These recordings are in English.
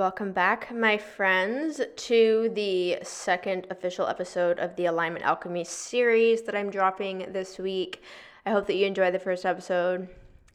Welcome back, my friends, to the second official episode of the Alignment Alchemy series that I'm dropping this week. I hope that you enjoyed the first episode.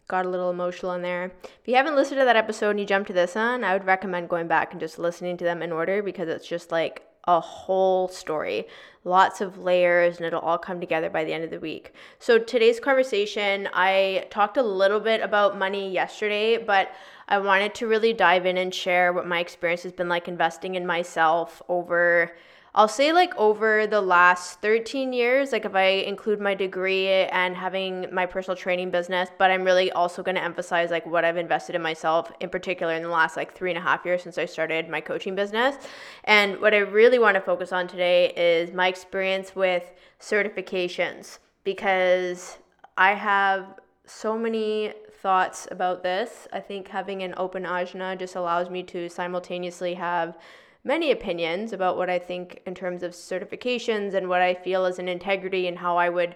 Got a little emotional in there. If you haven't listened to that episode and you jumped to this one, I would recommend going back and just listening to them in order because it's just like a whole story, lots of layers, and it'll all come together by the end of the week. So, today's conversation, I talked a little bit about money yesterday, but I wanted to really dive in and share what my experience has been like investing in myself over I'll say like over the last 13 years, like if I include my degree and having my personal training business, but I'm really also going to emphasize like what I've invested in myself in particular in the last like three and a half years since I started my coaching business. And what I really want to focus on today is my experience with certifications because I have so many thoughts about this. I think having an open ajna just allows me to simultaneously have many opinions about what I think in terms of certifications and what I feel is an integrity and how I would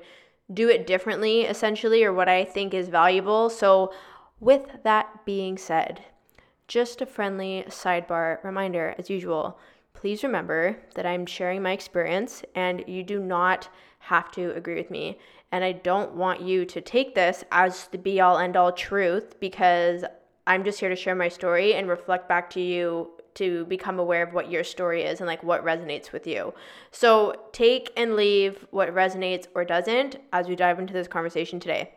do it differently, essentially, or what I think is valuable. So, with that being said, just a friendly sidebar reminder as usual. Please remember that I'm sharing my experience and you do not have to agree with me. And I don't want you to take this as the be all end all truth because I'm just here to share my story and reflect back to you to become aware of what your story is and like what resonates with you. So take and leave what resonates or doesn't as we dive into this conversation today.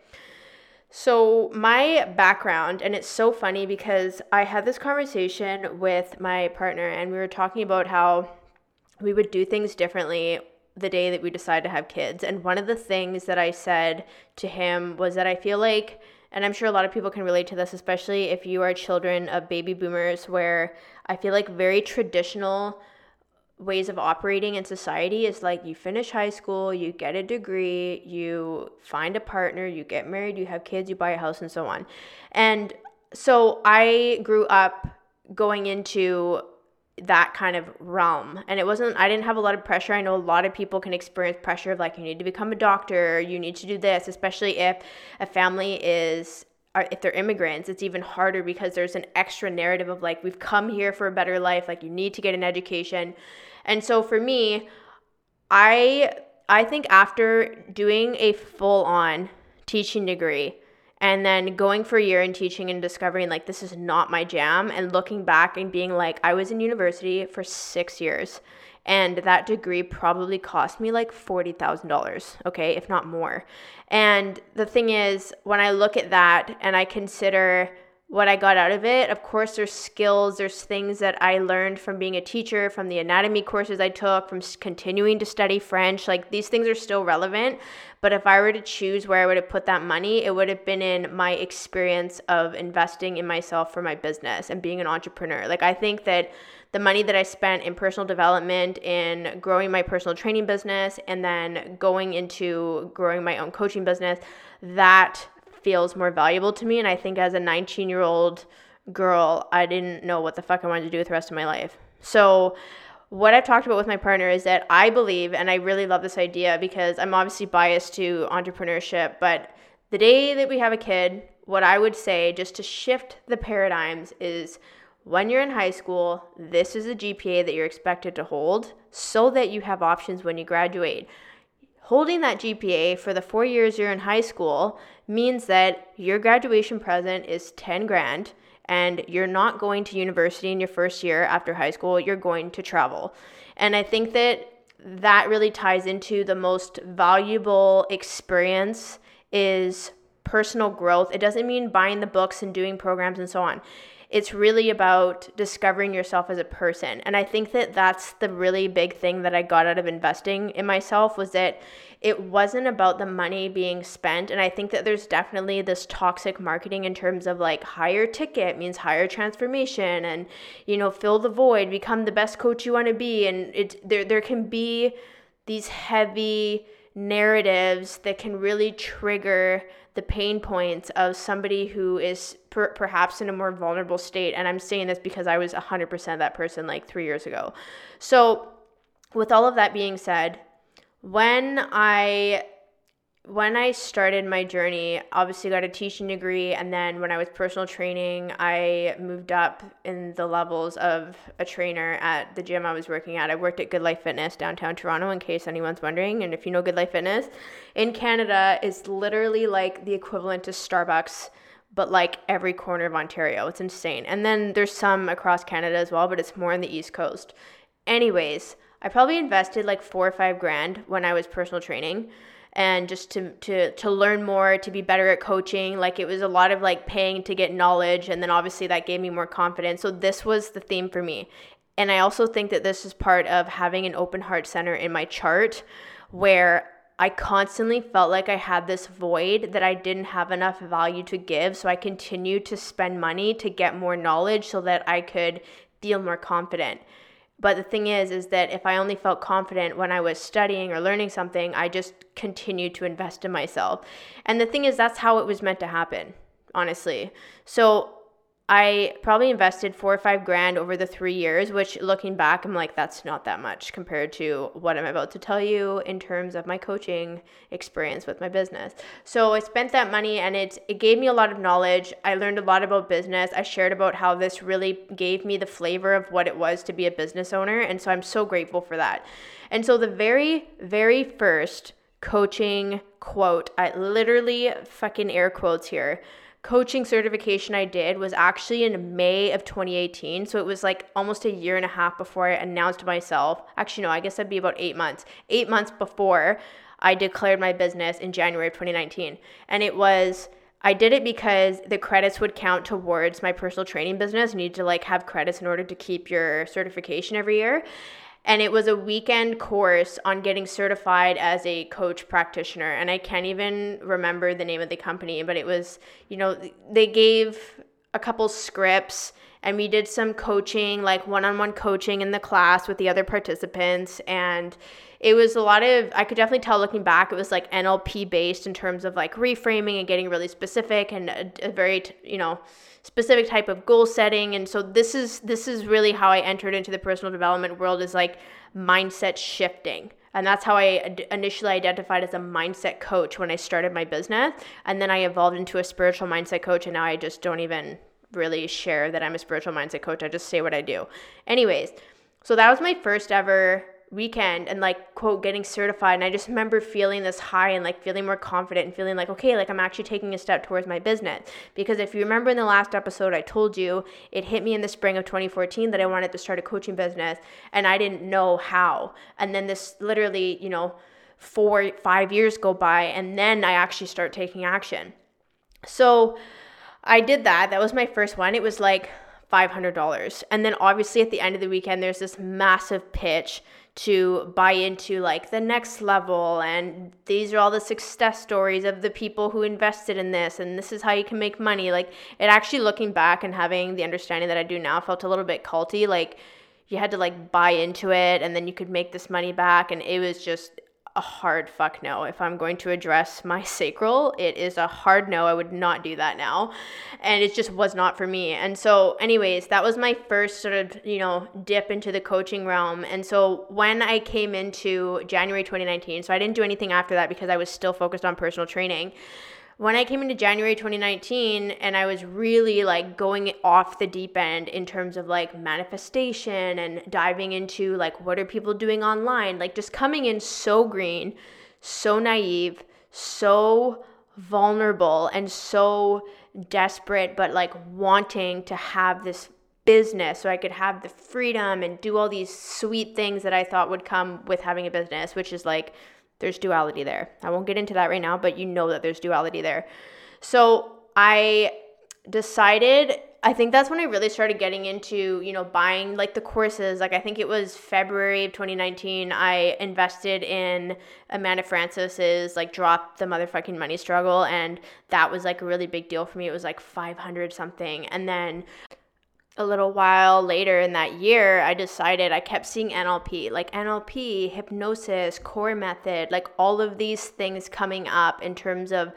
So, my background, and it's so funny because I had this conversation with my partner, and we were talking about how we would do things differently the day that we decide to have kids. And one of the things that I said to him was that I feel like, and I'm sure a lot of people can relate to this, especially if you are children of baby boomers, where I feel like very traditional ways of operating in society is like you finish high school, you get a degree, you find a partner, you get married, you have kids, you buy a house, and so on. And so I grew up going into that kind of realm. And it wasn't, I didn't have a lot of pressure. I know a lot of people can experience pressure of like, you need to become a doctor, you need to do this, especially if a family is, if they're immigrants, it's even harder because there's an extra narrative of like, we've come here for a better life, like, you need to get an education. And so for me, I, I think after doing a full on teaching degree, and then going for a year and teaching and discovering like this is not my jam and looking back and being like I was in university for 6 years and that degree probably cost me like $40,000, okay, if not more. And the thing is when I look at that and I consider what I got out of it. Of course, there's skills, there's things that I learned from being a teacher, from the anatomy courses I took, from continuing to study French. Like these things are still relevant. But if I were to choose where I would have put that money, it would have been in my experience of investing in myself for my business and being an entrepreneur. Like I think that the money that I spent in personal development, in growing my personal training business, and then going into growing my own coaching business, that feels more valuable to me. And I think as a 19 year old girl, I didn't know what the fuck I wanted to do with the rest of my life. So, what I've talked about with my partner is that I believe, and I really love this idea because I'm obviously biased to entrepreneurship, but the day that we have a kid, what I would say just to shift the paradigms is when you're in high school, this is a GPA that you're expected to hold so that you have options when you graduate. Holding that GPA for the four years you're in high school means that your graduation present is 10 grand and you're not going to university in your first year after high school, you're going to travel. And I think that that really ties into the most valuable experience is personal growth. It doesn't mean buying the books and doing programs and so on. it's really about discovering yourself as a person. And I think that that's the really big thing that I got out of investing in myself was that it wasn't about the money being spent. And I think that there's definitely this toxic marketing in terms of like higher ticket means higher transformation and, you know, fill the void, become the best coach you want to be. And it there there can be these heavy narratives that can really trigger the pain points of somebody who is per- perhaps in a more vulnerable state. And I'm saying this because I was 100% that person like three years ago. So, with all of that being said, when I when I started my journey, obviously got a teaching degree, and then when I was personal training, I moved up in the levels of a trainer at the gym I was working at. I worked at Good Life Fitness downtown Toronto, in case anyone's wondering. And if you know Good Life Fitness, in Canada is literally like the equivalent to Starbucks, but like every corner of Ontario. It's insane. And then there's some across Canada as well, but it's more on the East Coast. Anyways, I probably invested like four or five grand when I was personal training and just to to to learn more to be better at coaching like it was a lot of like paying to get knowledge and then obviously that gave me more confidence so this was the theme for me and i also think that this is part of having an open heart center in my chart where I constantly felt like I had this void that I didn't have enough value to give. So I continued to spend money to get more knowledge so that I could feel more confident. But the thing is, is that if I only felt confident when I was studying or learning something, I just continued to invest in myself. And the thing is, that's how it was meant to happen, honestly. So I probably invested four or five grand over the three years, which looking back, I'm like, that's not that much compared to what I'm about to tell you in terms of my coaching experience with my business. So I spent that money and it, it gave me a lot of knowledge. I learned a lot about business. I shared about how this really gave me the flavor of what it was to be a business owner. And so I'm so grateful for that. And so the very, very first coaching quote, I literally fucking air quotes here coaching certification I did was actually in May of 2018. So it was like almost a year and a half before I announced myself. Actually, no, I guess that'd be about eight months. Eight months before I declared my business in January of 2019. And it was. I did it because the credits would count towards my personal training business. You need to like have credits in order to keep your certification every year and it was a weekend course on getting certified as a coach practitioner. And i can't even remember the name of the company but it was you know they gave a couple scripts and we did some coaching like one-on-one coaching in the class with the other participants and it was a lot of i could definitely tell looking back it was like nlp based in terms of like reframing and getting really specific and a, a very you know specific type of goal setting and so this is this is really how i entered into the personal development world is like mindset shifting and that's how i initially identified as a mindset coach when i started my business and then i evolved into a spiritual mindset coach and now i just don't even really share that i'm a spiritual mindset coach. I just say what i do. Anyways so that was my first ever weekend and like quote getting certified. And i just remember feeling this high and like feeling more confident and feeling like okay like i'm actually taking a step towards my business. Because if you remember in the last episode i told you it hit me in the spring of 2014 that i wanted to start a coaching business and i didn't know how. And then this literally you know four five years go by and then i actually start taking action. So i did that. That was my first one. It was like $500 and then obviously at the end of the weekend there's this massive pitch to buy into like the next level. And these are all the success stories of the people who invested in this. And this is how you can make money. Like it actually looking back and having the understanding that i do now felt a little bit culty. Like you had to like buy into it and then you could make this money back. And it was just a hard fuck no. If I'm going to address my sacral, it is a hard no. I would not do that now. And it just was not for me. And so, anyways, that was my first sort of, you know, dip into the coaching realm. And so, when I came into January 2019, so I didn't do anything after that because I was still focused on personal training when I came into January 2019 and I was really like going off the deep end in terms of like manifestation and diving into like what are people doing online, like just coming in so green, so naive, so vulnerable and so desperate, but like wanting to have this business so I could have the freedom and do all these sweet things that I thought would come with having a business, which is like there's duality there. I won't get into that right now, but you know that there's duality there. So I decided I think that's when I really started getting into, you know, buying like the courses. Like I think it was February of 2019, I invested in Amanda Frances's like drop the motherfucking money struggle and that was like a really big deal for me. It was like 500 something. And then a little while later in that year, I decided I kept seeing NLP, like NLP, hypnosis, core method, like all of these things coming up in terms of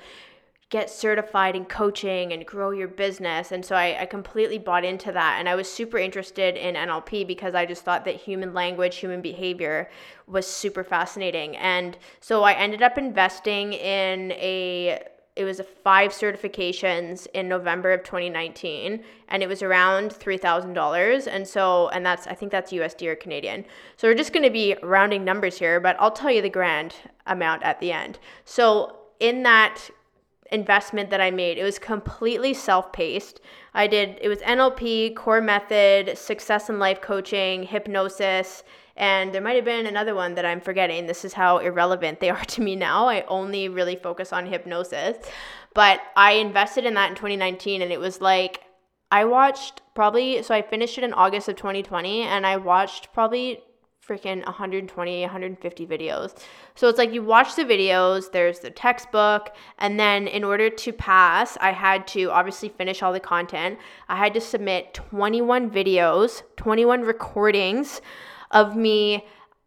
get certified in coaching and grow your business. And so I, I, completely bought into that. And I was super interested in NLP because I just thought that human language, human behavior was super fascinating. And so I ended up investing in a it was five certifications in November of 2019 and it was around $3,000 and so and that's I think that's USD or Canadian. So we're just going to be rounding numbers here, but I'll tell you the grand amount at the end. So in that investment that I made, it was completely self-paced. I did it was NLP, core method, success in life coaching, hypnosis, and there might have been another one that I'm forgetting. This is how irrelevant they are to me now. I only really focus on hypnosis. But I invested in that in 2019 and it was like I watched probably so I finished it in August of 2020 and I watched probably freaking 120 150 videos so it's like you watch the videos there's the textbook and then in order to pass i had to obviously finish all the content i had to submit 21 videos 21 recordings of me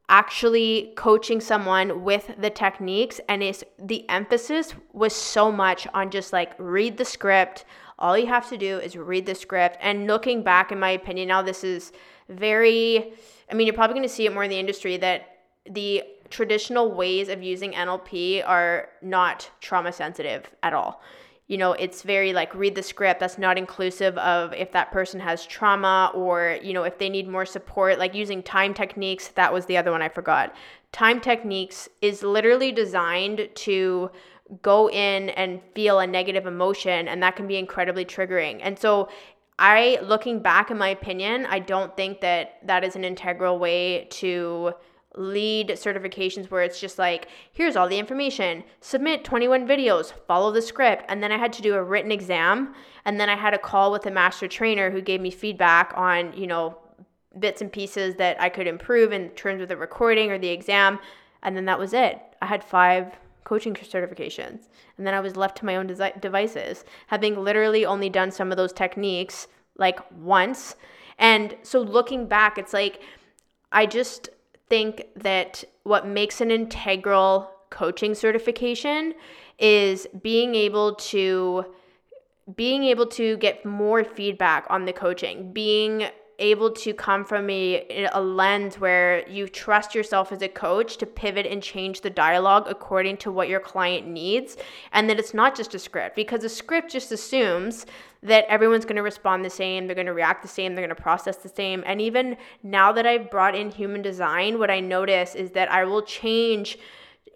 actually coaching someone with the techniques and it's the emphasis was so much on just like read the script. All you have to do is read the script. And looking back in my opinion now this is very i mean you're probably going to see it more in the industry that the traditional ways of using nlp are not trauma sensitive at all you know, it's very like read the script. That's not inclusive of if that person has trauma or, you know, if they need more support, like using time techniques. That was the other one I forgot. Time techniques is literally designed to go in and feel a negative emotion, and that can be incredibly triggering. And so, I, looking back, in my opinion, I don't think that that is an integral way to lead certifications where it's just like, here's all the information, submit 21 videos, follow the script. And then I had to do a written exam. And then I had a call with a master trainer who gave me feedback on, you know, bits and pieces that I could improve in terms of the recording or the exam. And then that was it. I had five coaching certifications. And then I was left to my own devices, having literally only done some of those techniques like once. And so looking back, it's like, I just think that what makes an integral coaching certification is being able to being able to get more feedback on the coaching, being able to come from a, a lens where you trust yourself as a coach to pivot and change the dialogue according to what your client needs and that it's not just a script because a script just assumes that everyone's going to respond the same they're going to react the same they're going to process the same and even now that i've brought in human design what i notice is that i will change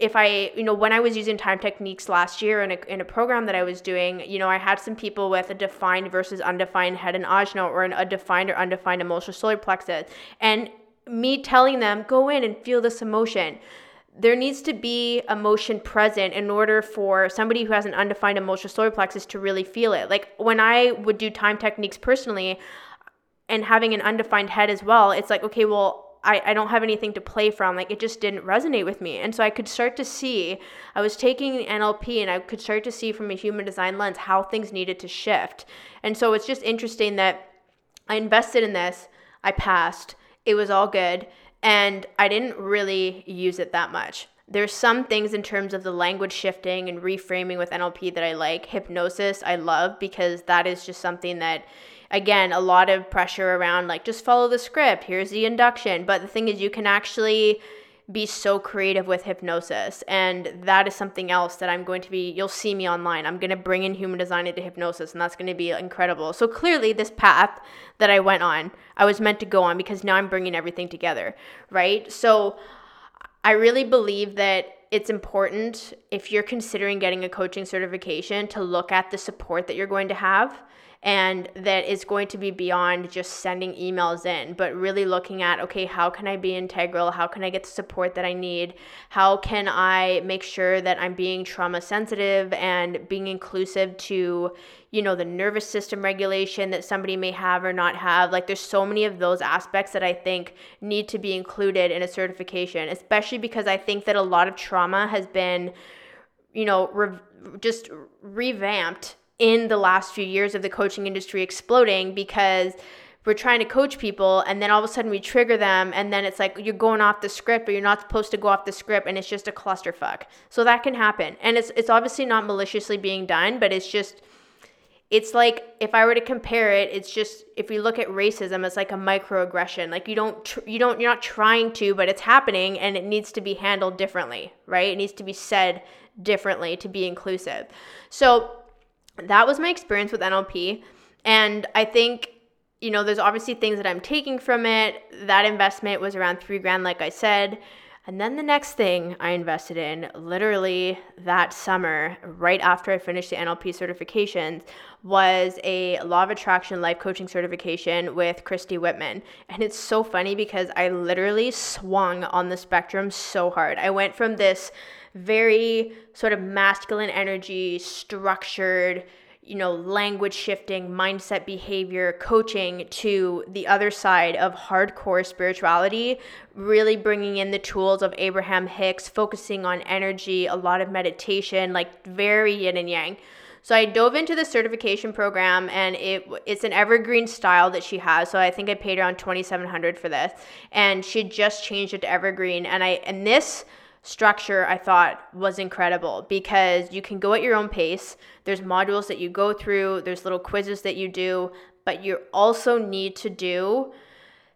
if I, you know, when I was using time techniques last year in a, in a program that I was doing, you know, I had some people with a defined versus undefined head and ajna or an, a defined or undefined emotional solar plexus. And me telling them, go in and feel this emotion. There needs to be emotion present in order for somebody who has an undefined emotional solar plexus to really feel it. Like when I would do time techniques personally and having an undefined head as well, it's like, okay, well, I, I don't have anything to play from. Like it just didn't resonate with me. And so I could start to see, I was taking NLP and I could start to see from a human design lens how things needed to shift. And so it's just interesting that I invested in this, I passed, it was all good, and I didn't really use it that much. There's some things in terms of the language shifting and reframing with NLP that I like. Hypnosis, I love because that is just something that again, a lot of pressure around like just follow the script, here's the induction. But the thing is, you can actually be so creative with hypnosis. And that is something else that I'm going to be, you'll see me online. I'm going to bring in human design into hypnosis, and that's going to be incredible. So clearly, this path that I went on, I was meant to go on because now I'm bringing everything together, right? So I really believe that it's important if you're considering getting a coaching certification to look at the support that you're going to have and that is going to be beyond just sending emails in, but really looking at okay, how can I be integral? How can I get the support that I need? How can I make sure that I'm being trauma sensitive and being inclusive to, you know, the nervous system regulation that somebody may have or not have? Like, there's so many of those aspects that I think need to be included in a certification, especially because I think that a lot of trauma has been, you know, re- just revamped in the last few years of the coaching industry exploding because we're trying to coach people and then all of a sudden we trigger them and then it's like you're going off the script but you're not supposed to go off the script and it's just a clusterfuck. So that can happen. And it's it's obviously not maliciously being done, but it's just it's like if I were to compare it, it's just if we look at racism, it's like a microaggression. Like you don't tr- you don't you're not trying to, but it's happening and it needs to be handled differently, right? It needs to be said differently to be inclusive. So that was my experience with NLP. And I think, you know, there's obviously things that I'm taking from it. That investment was around three grand, like I said. And then the next thing I invested in, literally that summer, right after I finished the NLP certifications, was a Law of Attraction life coaching certification with Christy Whitman. And it's so funny because I literally swung on the spectrum so hard. I went from this very sort of masculine energy, structured, you know, language shifting, mindset behavior, coaching to the other side of hardcore spirituality, really bringing in the tools of Abraham Hicks, focusing on energy, a lot of meditation, like very yin and yang. So I dove into the certification program and it it's an evergreen style that she has. So I think I paid around 2700 for this and she just changed it to evergreen and I and this structure I thought was incredible because you can go at your own pace. There's modules that you go through, there's little quizzes that you do, but you also need to do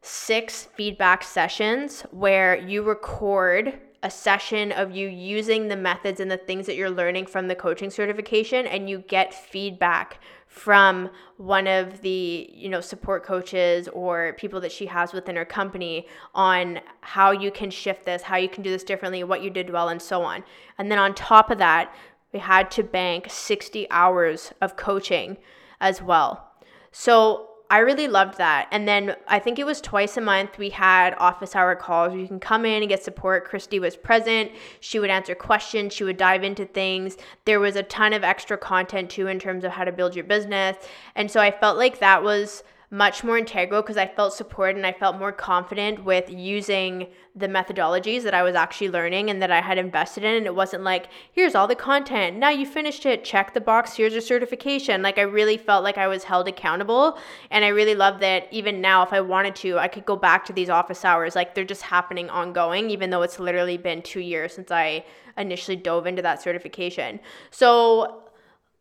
six feedback sessions where you record a session of you using the methods and the things that you're learning from the coaching certification and you get feedback from one of the you know support coaches or people that she has within her company on how you can shift this how you can do this differently what you did well and so on. And then on top of that we had to bank 60 hours of coaching as well. So I really loved that. And then I think it was twice a month we had office hour calls. You can come in and get support. Christy was present. She would answer questions. She would dive into things. There was a ton of extra content too in terms of how to build your business. And so I felt like that was much more integral because I felt supported and I felt more confident with using the methodologies that I was actually learning and that I had invested in. And it wasn't like, here's all the content. Now you finished it. Check the box. Here's your certification. Like I really felt like I was held accountable. And I really love that even now, if I wanted to, I could go back to these office hours. Like they're just happening ongoing, even though it's literally been two years since I initially dove into that certification. So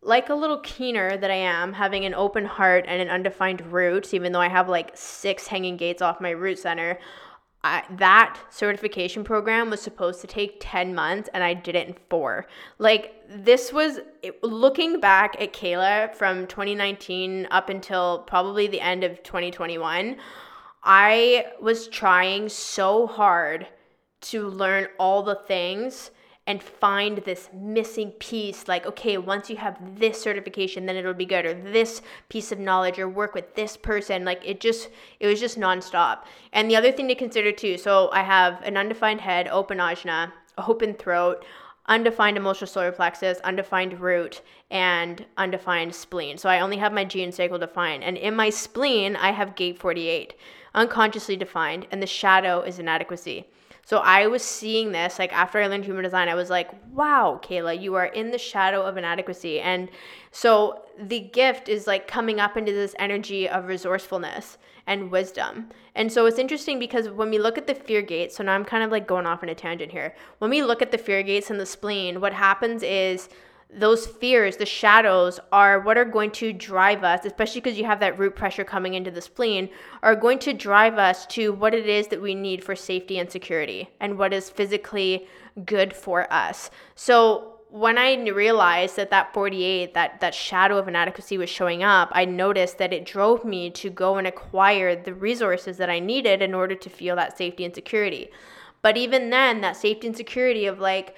like a little keener that I am, having an open heart and an undefined root, even though I have like six hanging gates off my root center, I, that certification program was supposed to take 10 months and I did it in four. Like, this was looking back at Kehla from 2019 up until probably the end of 2021. I was trying so hard to learn all the things and find this missing piece like okay once you have this certification then it'll be good or this piece of knowledge or work with this person like it just it was just nonstop and the other thing to consider too so i have an undefined head open ajna open throat undefined emotional solar plexus, undefined root, and undefined spleen. So I only have my G and sacral defined. And in my spleen, I have gate 48, unconsciously defined, and the shadow is inadequacy. So I was seeing this, like after I learned human design, I was like, wow, Kehla, you are in the shadow of inadequacy. And so the gift is like coming up into this energy of resourcefulness and wisdom. And so it's interesting because when we look at the fear gates, so now I'm kind of like going off on a tangent here. When we look at the fear gates and the spleen, what happens is those fears, the shadows, are what are going to drive us, especially because you have that root pressure coming into the spleen, are going to drive us to what it is that we need for safety and security and what is physically good for us. So, when I realized that that 48, that, that shadow of inadequacy was showing up, I noticed that it drove me to go and acquire the resources that I needed in order to feel that safety and security. But even then, that safety and security of like,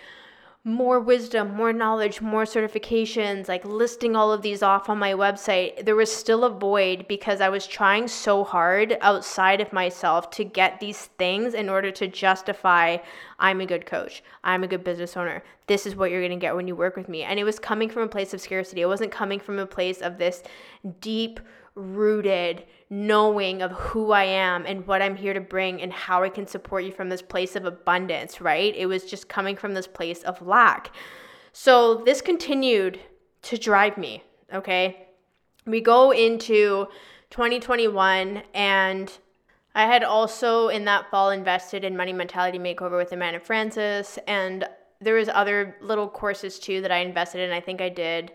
more wisdom, more knowledge, more certifications, like listing all of these off on my website, there was still a void because I was trying so hard outside of myself to get these things in order to justify I'm a good coach, I'm a good business owner. This is what you're going to get when you work with me. And it was coming from a place of scarcity. It wasn't coming from a place of this deep rooted knowing of who I am and what I'm here to bring and how I can support you from this place of abundance, right? It was just coming from this place of lack. So this continued to drive me, okay? We go into 2021 and I had also in that fall invested in Money Mentality Makeover with Amanda Frances and there was other little courses too that I invested in. I think I did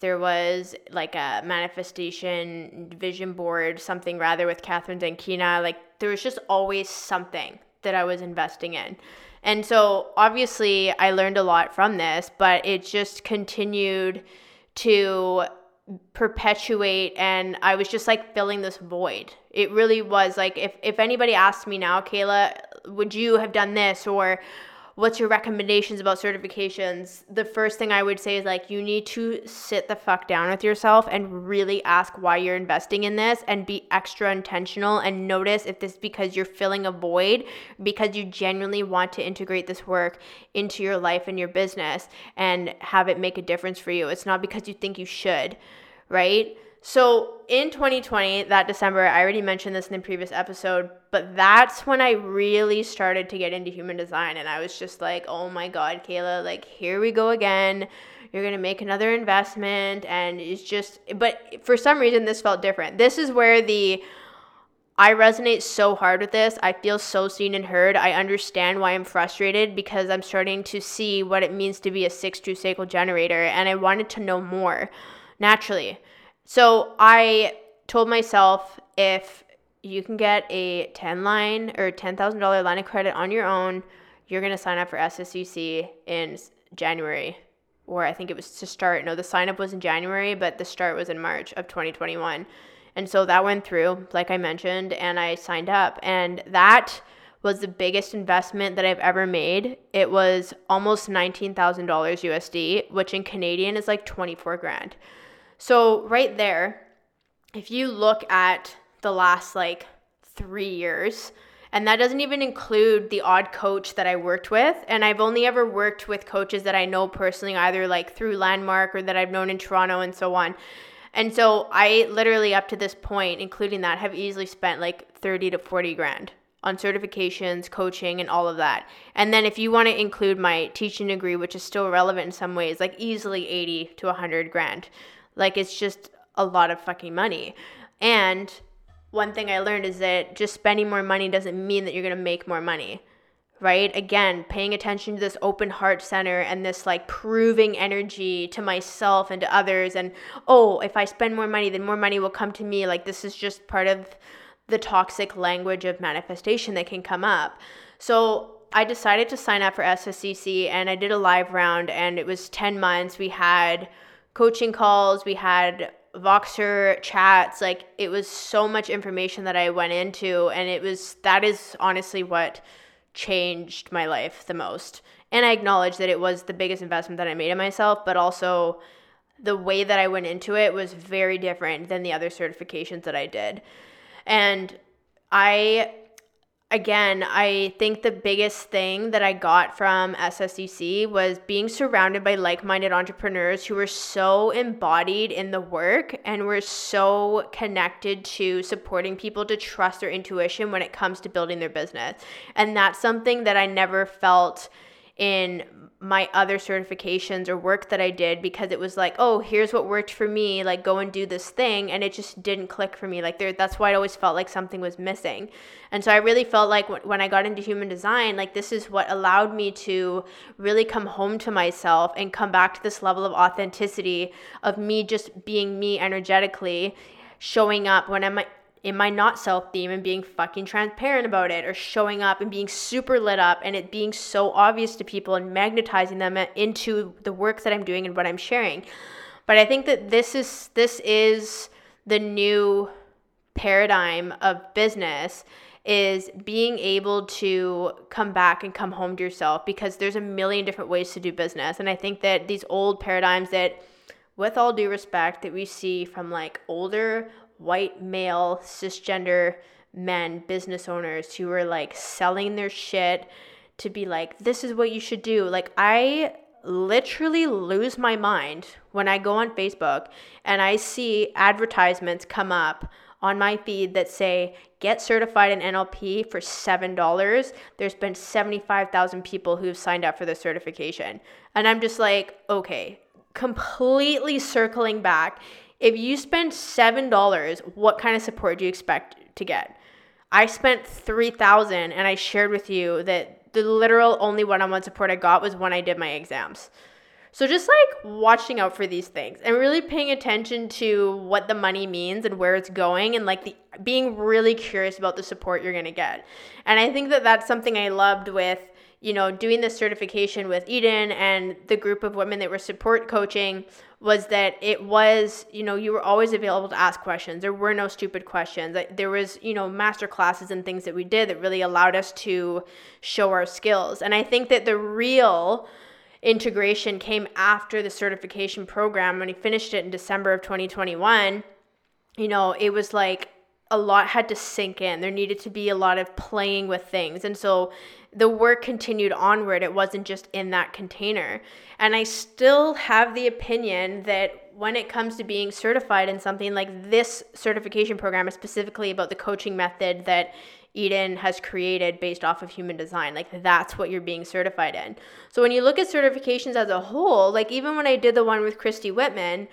there was like a manifestation vision board, something rather with Kathrin Zenkina. Like there was just always something that I was investing in. And so obviously I learned a lot from this, but it just continued to perpetuate and I was just like filling this void. It really was like if if anybody asked me now, Kehla, would you have done this or what's your recommendations about certifications? The first thing i would say is like you need to sit the fuck down with yourself and really ask why you're investing in this and be extra intentional and notice if this is because you're filling a void because you genuinely want to integrate this work into your life and your business and have it make a difference for you. It's not because you think you should right so in 2020, that December, I already mentioned this in the previous episode, but that's when I really started to get into human design. And I was just like, oh my God, Kehla, like, here we go again. You're going to make another investment. And it's just, but for some reason, this felt different. This is where the, I resonate so hard with this. I feel so seen and heard. I understand why I'm frustrated because I'm starting to see what it means to be a 6 2 sacral generator. And I wanted to know more naturally. So I told myself if you can get a 10 line or $10,000 line of credit on your own, you're going to sign up for SSCC in January. Or I think it was to start. No, the sign up was in January, but the start was in March of 2021. And so that went through, like I mentioned, and I signed up. And that was the biggest investment that I've ever made. It was almost $19,000 USD, which in Canadian is like 24 grand. So, right there, if you look at the last like three years, and that doesn't even include the odd coach that I worked with. And I've only ever worked with coaches that I know personally, either like through Landmark or that I've known in Toronto and so on. And so I literally, up to this point, including that, have easily spent like 30 to 40 grand on certifications, coaching, and all of that. And then if you want to include my teaching degree, which is still relevant in some ways, like easily 80 to 100 grand. Like it's just a lot of fucking money. And one thing I learned is that just spending more money doesn't mean that you're going to make more money. Right? Again, paying attention to this open heart center and this like proving energy to myself and to others. And oh, if I spend more money, then more money will come to me. Like, this is just part of the toxic language of manifestation that can come up. So, I decided to sign up for SSCC and I did a live round, and it was 10 months. We had coaching calls, we had Voxer chats. Like it was so much information that I went into, and it was that is honestly what changed my life the most. And I acknowledge that it was the biggest investment that I made in myself, but also the way that I went into it was very different than the other certifications that I did. And I again, I think the biggest thing that I got from SSCC was being surrounded by like minded entrepreneurs who were so embodied in the work and were so connected to supporting people to trust their intuition when it comes to building their business. And that's something that I never felt in my other certifications or work that I did because it was like, oh, here's what worked for me, like go and do this thing, and it just didn't click for me. Like there, that's why I always felt like something was missing, and so I really felt like when I got into human design, like this is what allowed me to really come home to myself and come back to this level of authenticity of me just being me energetically, showing up when I'm in my not self theme and being fucking transparent about it or showing up and being super lit up and it being so obvious to people and magnetizing them into the work that I'm doing and what I'm sharing. But I think that this is this is the new paradigm of business is being able to come back and come home to yourself because there's a million different ways to do business. And I think that these old paradigms that, with all due respect, that we see from like older white male cisgender men, business owners who are like selling their shit to be like, this is what you should do. Like, I literally lose my mind when I go on Facebook and I see advertisements come up on my feed that say get certified in NLP for $7. There's been 75,000 people who've signed up for the certification. And I'm just like, okay, completely circling back. If you spend $7, what kind of support do you expect to get? I spent 3000 and I shared with you that the literal only one-on-one support I got was when I did my exams. So just like watching out for these things and really paying attention to what the money means and where it's going and like the being really curious about the support you're going to get. And I think that that's something I loved with you know, doing the certification with Eden and the group of women that were support coaching was that it was, you know, you were always available to ask questions. There were no stupid questions. There was, you know, master classes and things that we did that really allowed us to show our skills. And I think that the real integration came after the certification program when he finished it in December of 2021 you know it was like a lot had to sink in there needed to be a lot of playing with things and so the work continued onward it wasn't just in that container and i still have the opinion that when it comes to being certified in something like this certification program is specifically about the coaching method that Eden has created based off of human design. Like that's what you're being certified in. So when you look at certifications as a whole, like even when I did the one with Christy Whitman,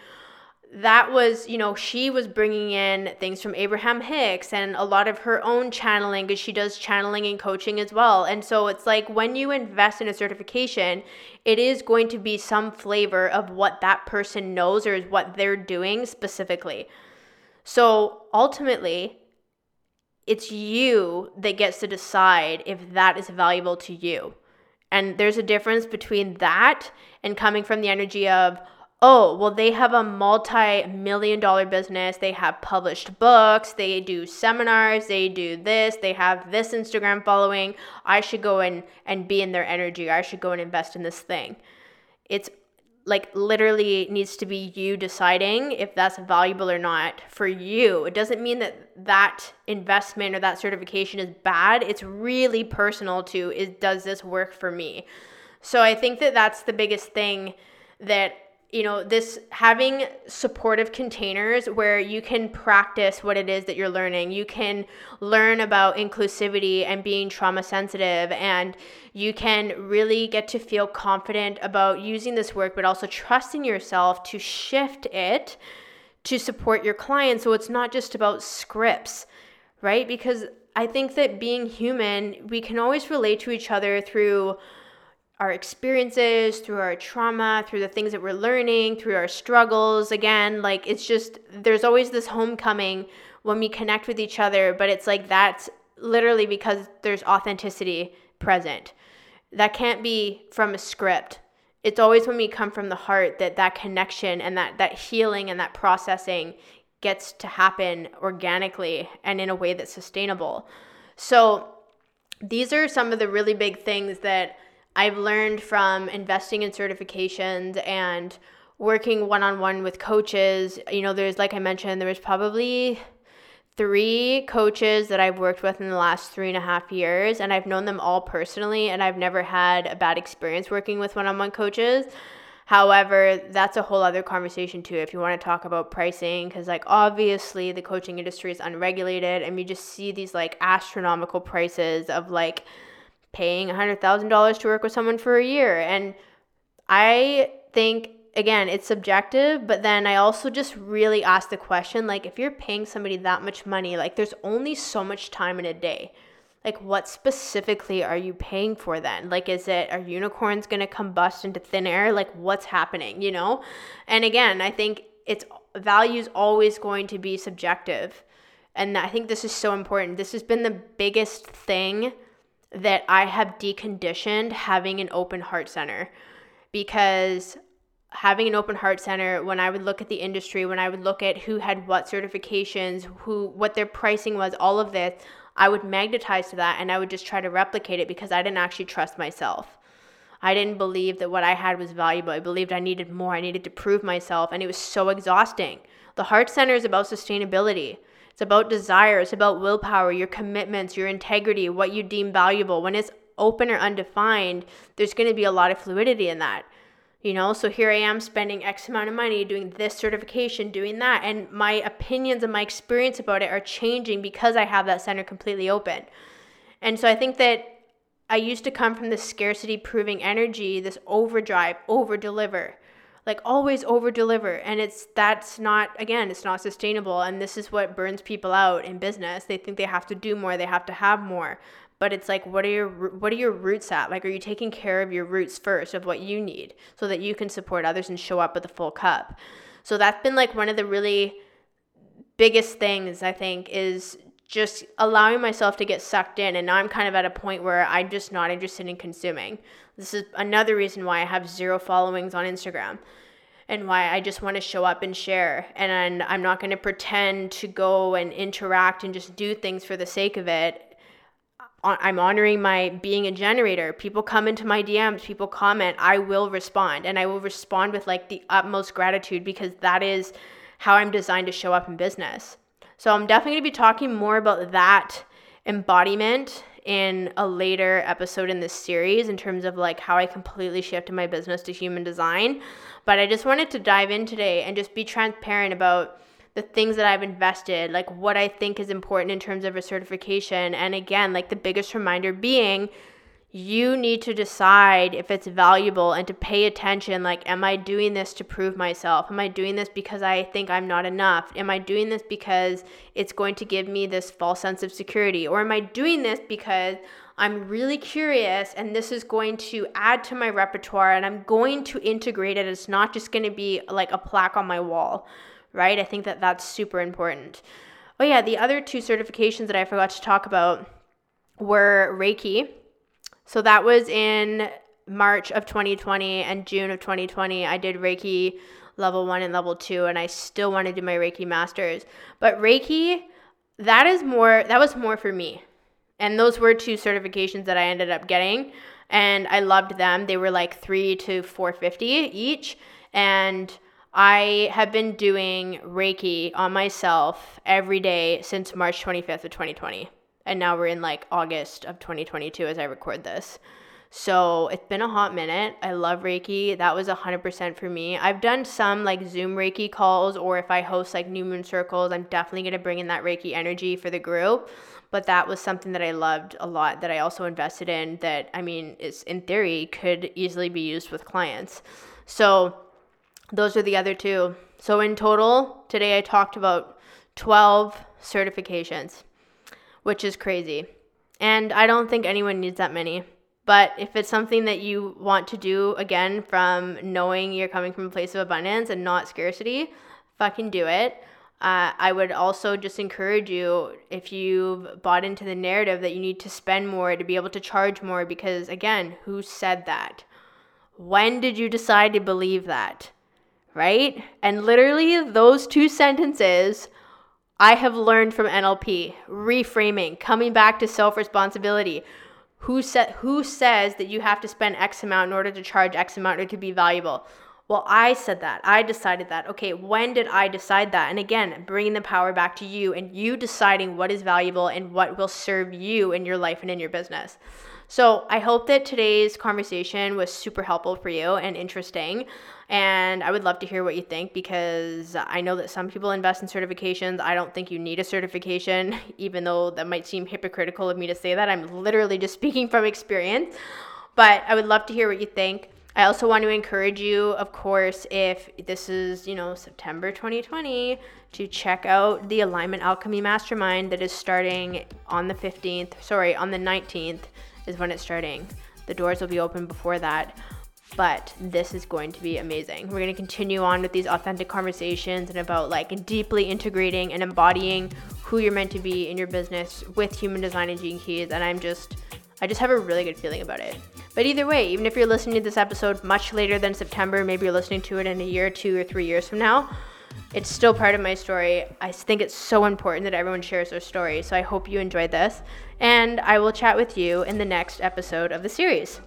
that was, you know, she was bringing in things from Abraham Hicks and a lot of her own channeling because she does channeling and coaching as well. And so it's like when you invest in a certification, it is going to be some flavor of what that person knows or is what they're doing specifically. So ultimately, it's you that gets to decide if that is valuable to you. And there's a difference between that and coming from the energy of, oh, well, they have a multi million dollar business. They have published books. They do seminars. They do this. They have this Instagram following. I should go and, and be in their energy. I should go and invest in this thing. It's like literally needs to be you deciding if that's valuable or not for you. It doesn't mean that that investment or that certification is bad. It's really personal to is does this work for me? So I think that that's the biggest thing that you know this having supportive containers where you can practice what it is that you're learning. You can learn about inclusivity and being trauma sensitive and you can really get to feel confident about using this work but also trusting yourself to shift it to support your clients. So it's not just about scripts right? Because i think that being human we can always relate to each other through our experiences, through our trauma, through the things that we're learning, through our struggles. Again, like it's just, there's always this homecoming when we connect with each other, but it's like that's literally because there's authenticity present. That can't be from a script. It's always when we come from the heart that that connection and that that healing and that processing gets to happen organically and in a way that's sustainable. So these are some of the really big things that I've learned from investing in certifications and working one on one with coaches. You know, there's, like I mentioned, there was probably three coaches that I've worked with in the last three and a half years, and I've known them all personally, and I've never had a bad experience working with one on one coaches. However, that's a whole other conversation too if you want to talk about pricing because like obviously the coaching industry is unregulated and you just see these like astronomical prices of like paying $100,000 to work with someone for a year. And I think, again, it's subjective, but then I also just really ask the question like, if you're paying somebody that much money, like, there's only so much time in a day. Like, what specifically are you paying for then? Like, is it, are unicorns gonna combust into thin air? Like, what's happening, you know? And again, I think it's value is always going to be subjective. And I think this is so important. This has been the biggest thing that I have deconditioned having an open heart center. Because having an open heart center when i would look at the industry when i would look at who had what certifications who what their pricing was all of this i would magnetize to that and i would just try to replicate it because i didn't actually trust myself. I didn't believe that what i had was valuable. I believed i needed more. I needed to prove myself. And it was so exhausting. The heart center is about sustainability it's about desire. It's about willpower your commitments your integrity what you deem valuable. When it's open or undefined there's going to be a lot of fluidity in that you know? So here i am spending x amount of money doing this certification doing that and my opinions and my experience about it are changing because i have that center completely open. And so i think that i used to come from this scarcity proving energy this overdrive over deliver like always over deliver and it's that's not again it's not sustainable and this is what burns people out in business. They think they have to do more they have to have more. But it's like what are your what are your roots at? Like are you taking care of your roots first of what you need so that you can support others and show up with a full cup? So that's been like one of the really biggest things i think is just allowing myself to get sucked in and now i'm kind of at a point where i'm just not interested in consuming this is another reason why i have zero followings on instagram and why I just want to show up and share. And I'm not going to pretend to go and interact and just do things for the sake of it. I'm honoring my being a generator. People come into my DMs, people comment, I will respond and I will respond with like the utmost gratitude because that is how I'm designed to show up in business. So I'm definitely going to be talking more about that embodiment in a later episode in this series in terms of like how I completely shifted my business to human design. But I just wanted to dive in today and just be transparent about the things that I've invested, like what I think is important in terms of a certification. And again, like the biggest reminder being, you need to decide if it's valuable and to pay attention like am i doing this to prove myself am i doing this because i think i'm not enough am i doing this because it's going to give me this false sense of security or am i doing this because i'm really curious and this is going to add to my repertoire and i'm going to integrate it it's not just going to be like a plaque on my wall right? I think that that's super important. Oh, yeah, the other two certifications that I forgot to talk about were Reiki. So that was in March of 2020 and June of 2020. I did Reiki level one and level two, and I still want to do my Reiki masters. But Reiki, that is more, that was more for me. And those were two certifications that I ended up getting. And I loved them. They were like three to 450 each. And I have been doing Reiki on myself every day since March 25th of 2020. And now we're in like August of 2022 as I record this. So it's been a hot minute. I love Reiki. That was 100% for me. I've done some like Zoom Reiki calls, or if I host like New Moon Circles, I'm definitely going to bring in that Reiki energy for the group. But that was something that I loved a lot that I also invested in that, I mean, is in theory could easily be used with clients. So those are the other two. So in total, today I talked about 12 certifications, which is crazy. And I don't think anyone needs that many. But if it's something that you want to do again from knowing you're coming from a place of abundance and not scarcity, fucking do it. Uh, I would also just encourage you if you've bought into the narrative that you need to spend more to be able to charge more, because again, who said that? When did you decide to believe that? right? And literally, those two sentences I have learned from NLP reframing, coming back to self responsibility. Who, sa- who says that you have to spend X amount in order to charge X amount or to be valuable? Well, I said that. I decided that. Okay, when did I decide that? And again, bringing the power back to you and you deciding what is valuable and what will serve you in your life and in your business. So, I hope that today's conversation was super helpful for you and interesting. And I would love to hear what you think because I know that some people invest in certifications. I don't think you need a certification, even though that might seem hypocritical of me to say that. I'm literally just speaking from experience. But I would love to hear what you think. I also want to encourage you, of course, if this is, you know, September 2020, to check out the Alignment Alchemy Mastermind that is starting on the 15th. Sorry, on the 19th is when it's starting. The doors will be open before that but this is going to be amazing. We're going to continue on with these authentic conversations and about like deeply integrating and embodying who you're meant to be in your business with human design and gene keys. And I'm just, I just have a really good feeling about it. But either way, even if you're listening to this episode much later than September, maybe you're listening to it in a year, two or three years from now, it's still part of my story. I think it's so important that everyone shares their story. So I hope you enjoyed this. And I will chat with you in the next episode of the series.